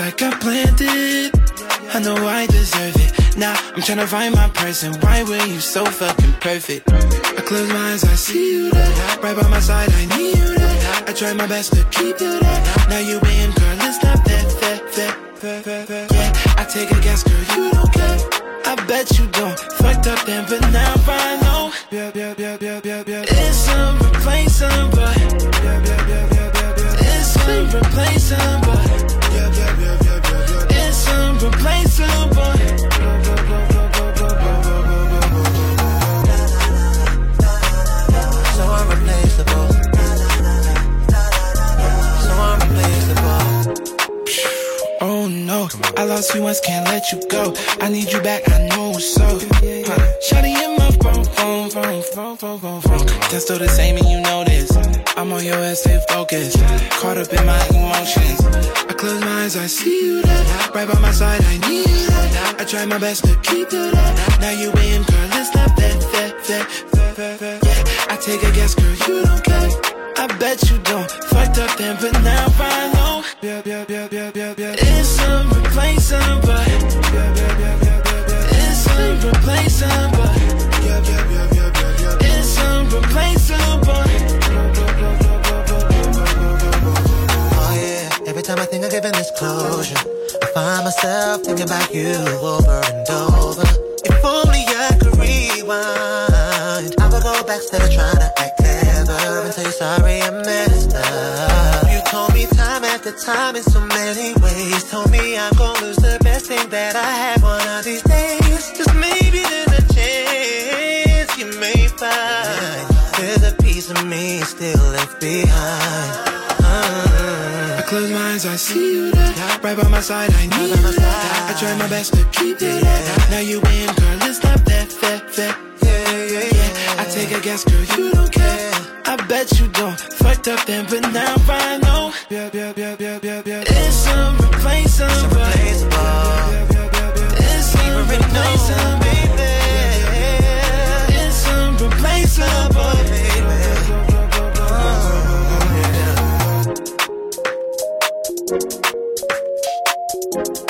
Like I planned it. I know I deserve it. Now I'm tryna find my person. Why were you so fucking perfect? I close my eyes, I see you there. Right by my side, I need you there. I try my best to keep you there. Now you in, girl, it's not fair, fair, fair, fair. Yeah, I take a guess, girl, you don't care. I bet you don't. Fucked up then, but now I know. Oh no, I lost you once, can't let you go. I need you back, I know so. Huh. Shawty in my phone, phone, phone, phone, phone, phone, phone. That's still the same and you know this. I'm on your ass, stay focused. Caught up in my emotions. I close my eyes, I see you there. Right by my side, I need there. I try my best to keep you there. Now you in, girl, it's not that, that, that, that, that. Yeah, I take a guess, girl, you don't care. I bet you don't. Fucked up then, but now I know. Yeah, yeah, yeah, back oh, you over and over. If only I could rewind, I'ma go back instead of trying to act clever and tell you sorry I messed up. Told me time time in so many ways, told me I'm gonna lose the best thing that I have one of these days. Just maybe there's a chance you may find there's a piece of me still left behind. Uh, I close my eyes, I see you there. Right by my side, I need you there. I try my best to keep you there. Now you in, girl, it's not that, that, that. yeah, yeah, yeah. I take a guess, girl, you don't care. I bet you don't. Fucked up then, but now I know. Yeah, yeah, yeah, yeah, yeah, yeah. It's irreplaceable. It's irreplaceable. It's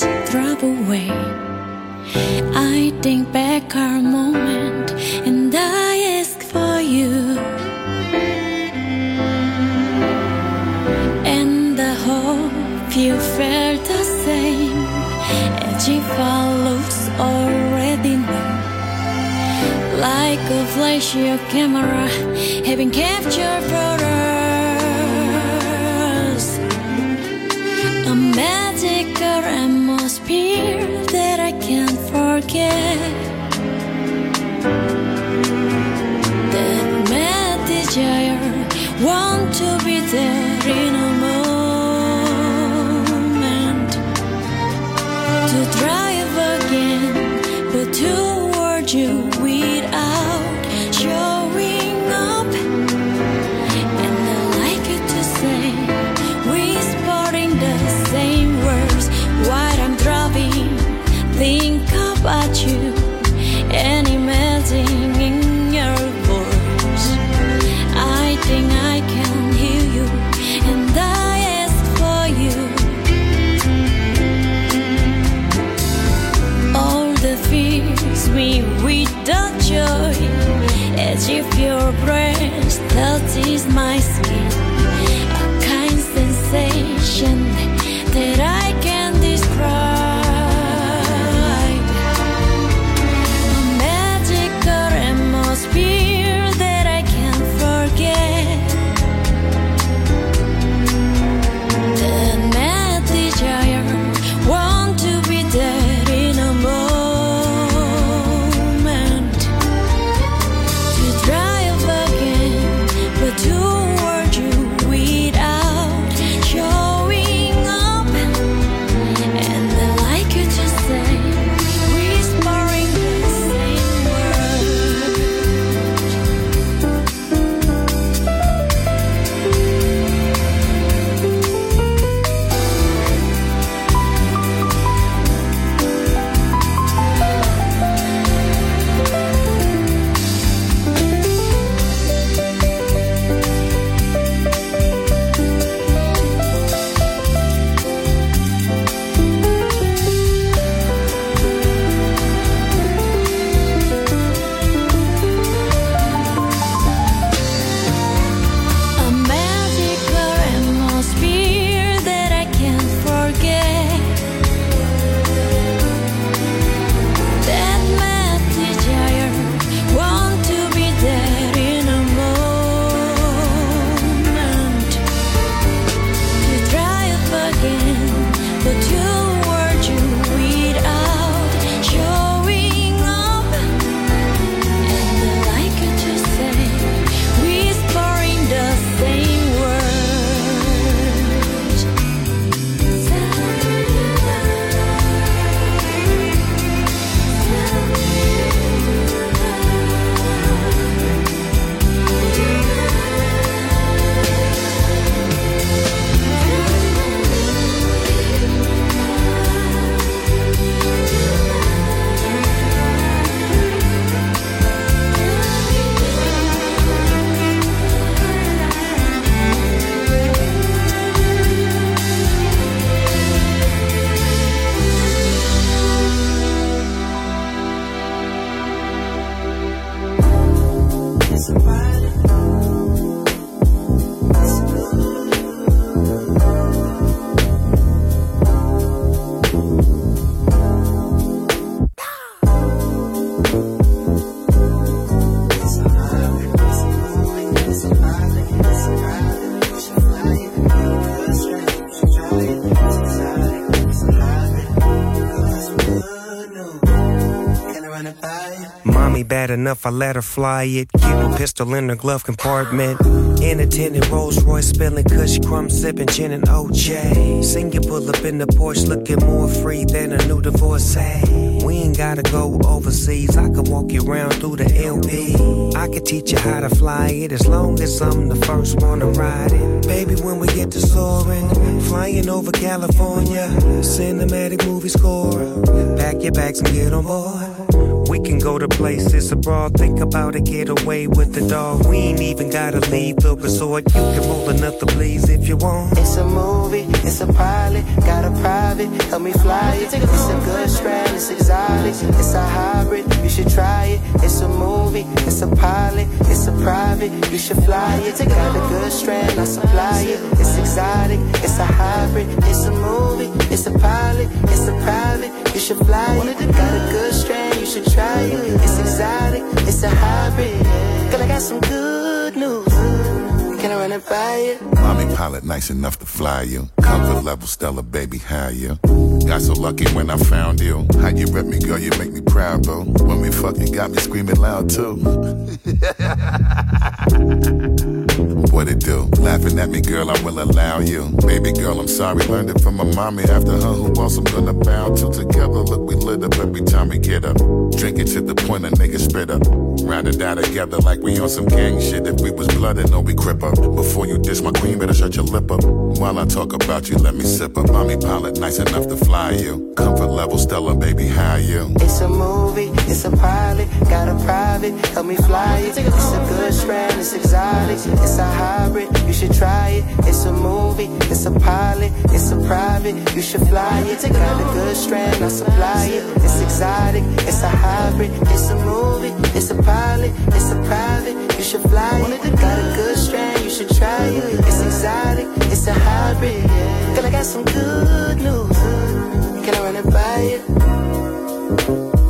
just away. I think back our moment and I ask for you. And I hope you felt the same as if our looks already know. Like a flash, your camera having captured for. again. Felt is my enough, I let her fly it. A pistol in her glove compartment. In Independent Rolls Royce spilling Kush crumb sipping gin and OJ. You pull up in the Porsche looking more free than a new divorcee. We ain't gotta go overseas. I can walk you around through the LP. I can teach you how to fly it as long as I'm the first one to ride it. Baby, when we get to soaring, flying over California, cinematic movie score. Pack your bags and get on board. We can go to places abroad. Think about a getaway with the dog. We ain't even gotta leave the resort. You can roll another please if you want. It's a movie, it's a pilot, got a private, help me fly it. It's a good strand, it's exotic, it's a hybrid, you should try it. It's a movie, it's a pilot, it's a private, you should fly it. Got a good strand, I supply it. It's exotic, it's a hybrid, it's a movie, it's a pilot, it's a private, you should fly it. Got a good strand, you should try it. It's exotic, it's a hybrid. Girl, I got some good news. I run it by you? Mommy pilot nice enough to fly you. Comfort level stellar, baby, how you? Got so lucky when I found you. How you rep me, girl, you make me proud, bro. When we fucking got me screaming loud too. What it do? Laughing at me, girl, I will allow you. Baby girl, I'm sorry, learned it from my mommy. After her, who else I'm gonna bow to? Together, look, we lit up every time we get up. Drink it to the point a nigga spit up. Ride or die together like we on some gang shit. If we was blooded, no, we crip up. Before you diss my queen, better shut your lip up. While I talk about you, let me sip up. Mommy pilot, nice enough to fly you. Comfort level stellar, baby, how you? It's a movie, it's a pilot, got a private, help me fly it. It's a good strand, it's exotic, it's a hybrid, you should try it. It's a movie, it's a pilot, it's a private, you should fly it. Got a good strand, I supply it. It's exotic, it's a hybrid, it's a movie, it's a pilot, it's a private, you should fly it. Got a good strand, you should try it. It's exotic, it's a hybrid. Girl, I got some good news. Can I run it by you?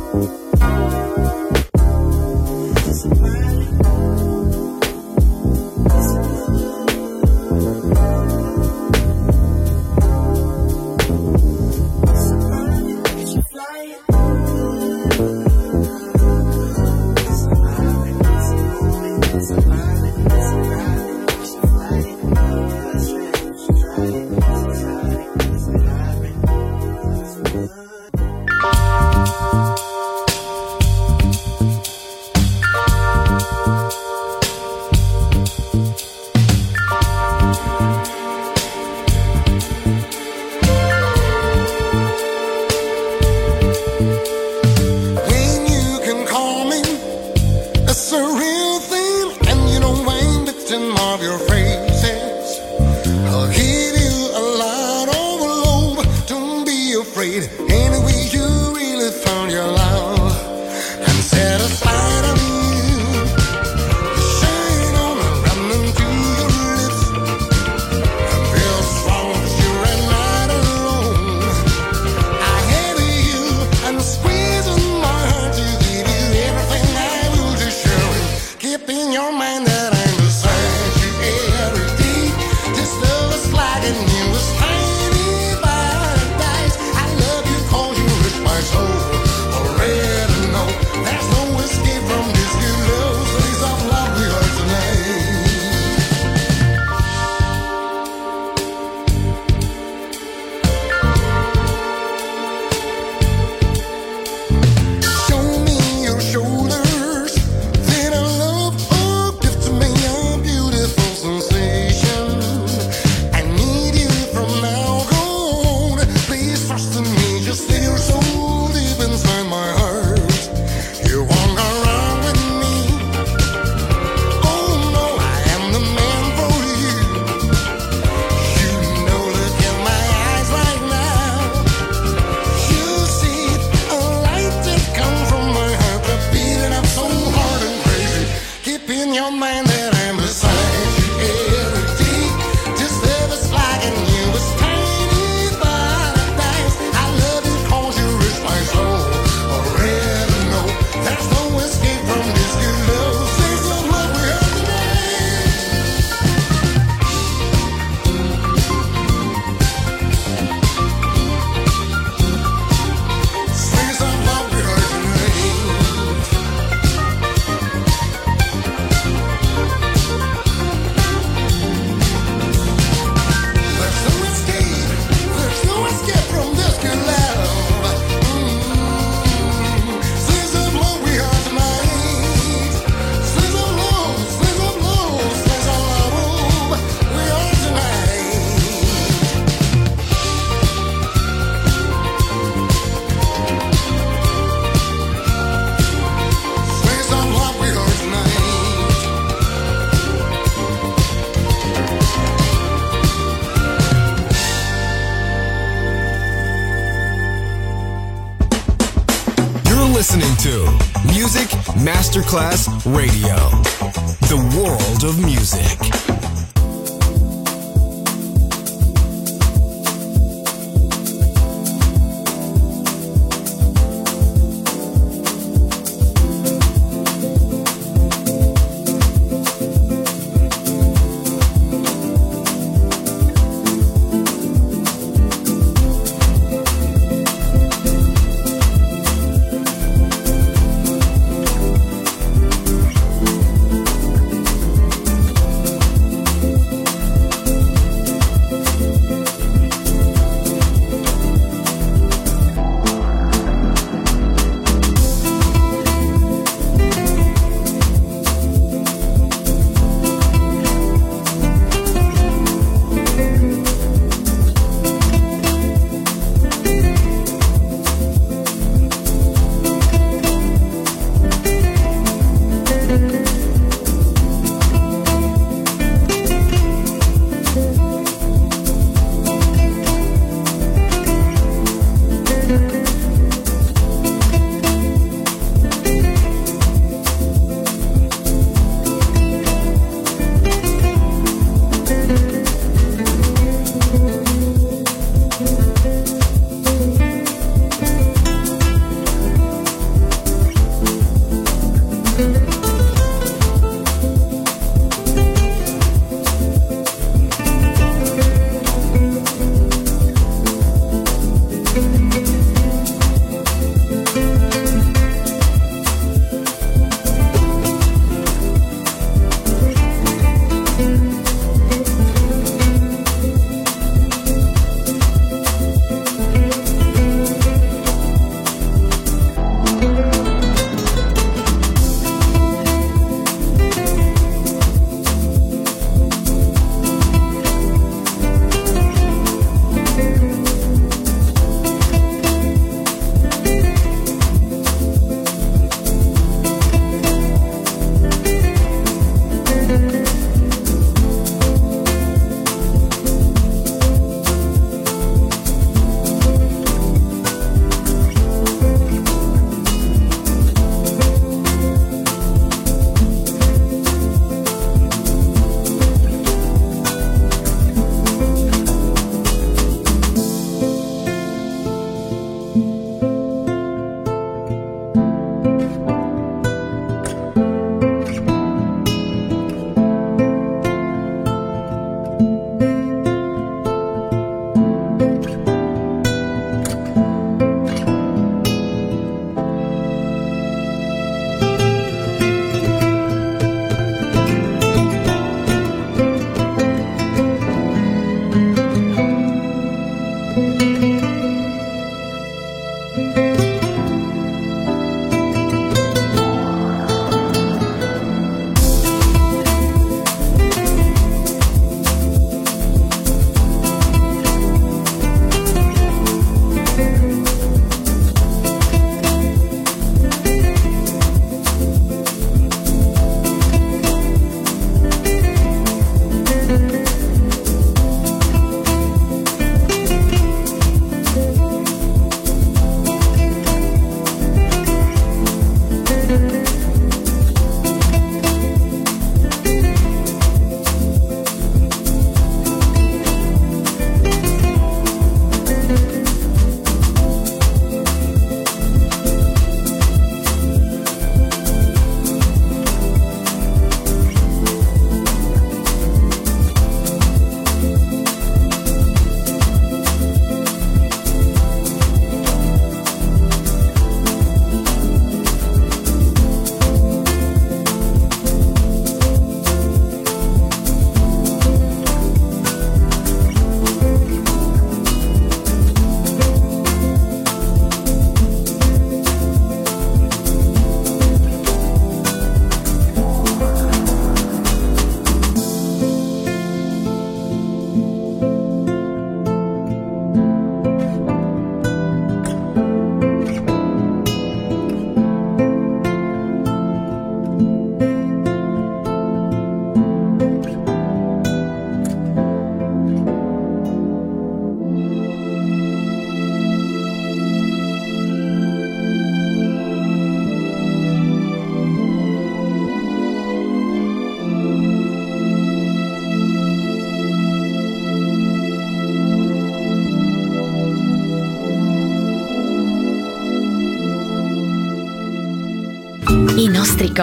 Masterclass Radio,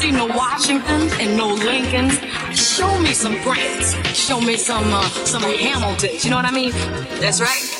see no Washington and no Lincoln. Show me some Grants. Show me some uh, some Hamiltons. You know what I mean? That's right.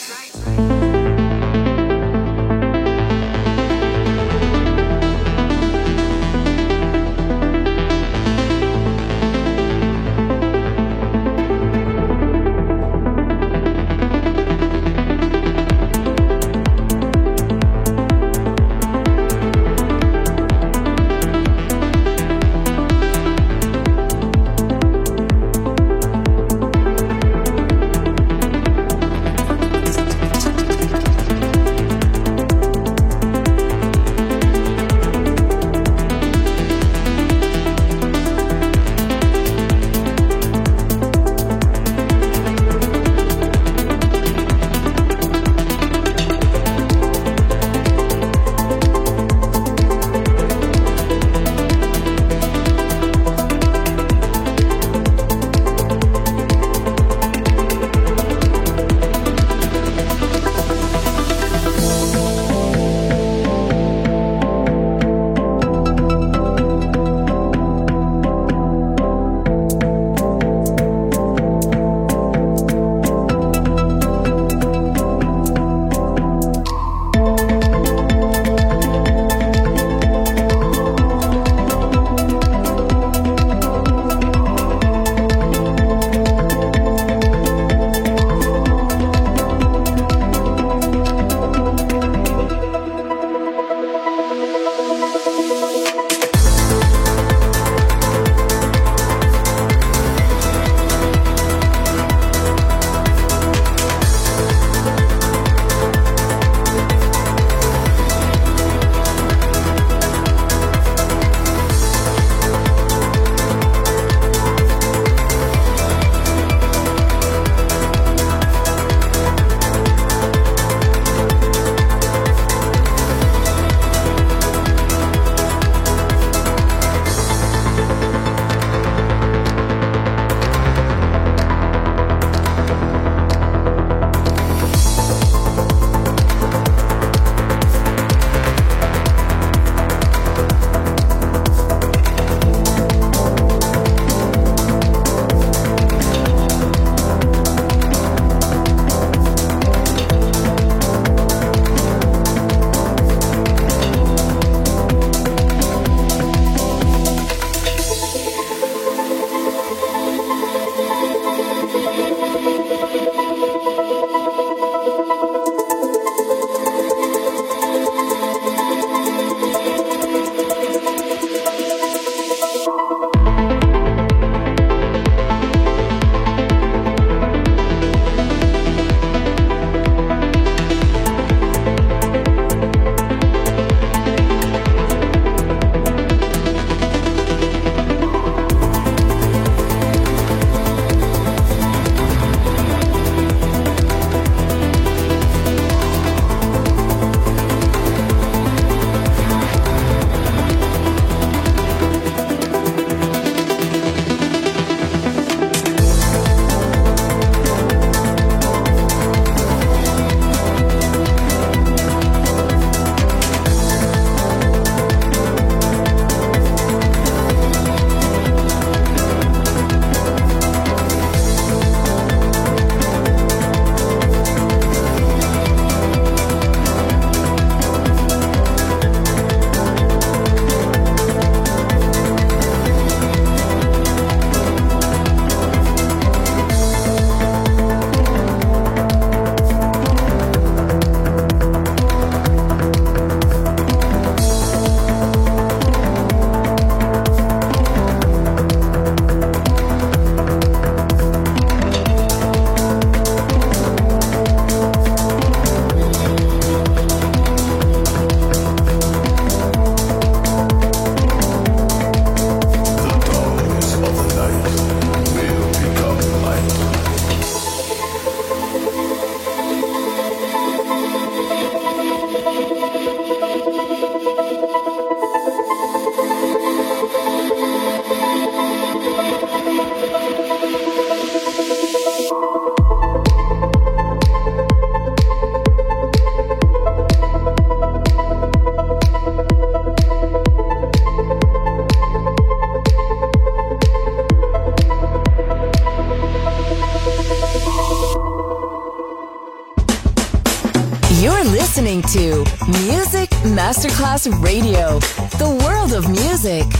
music.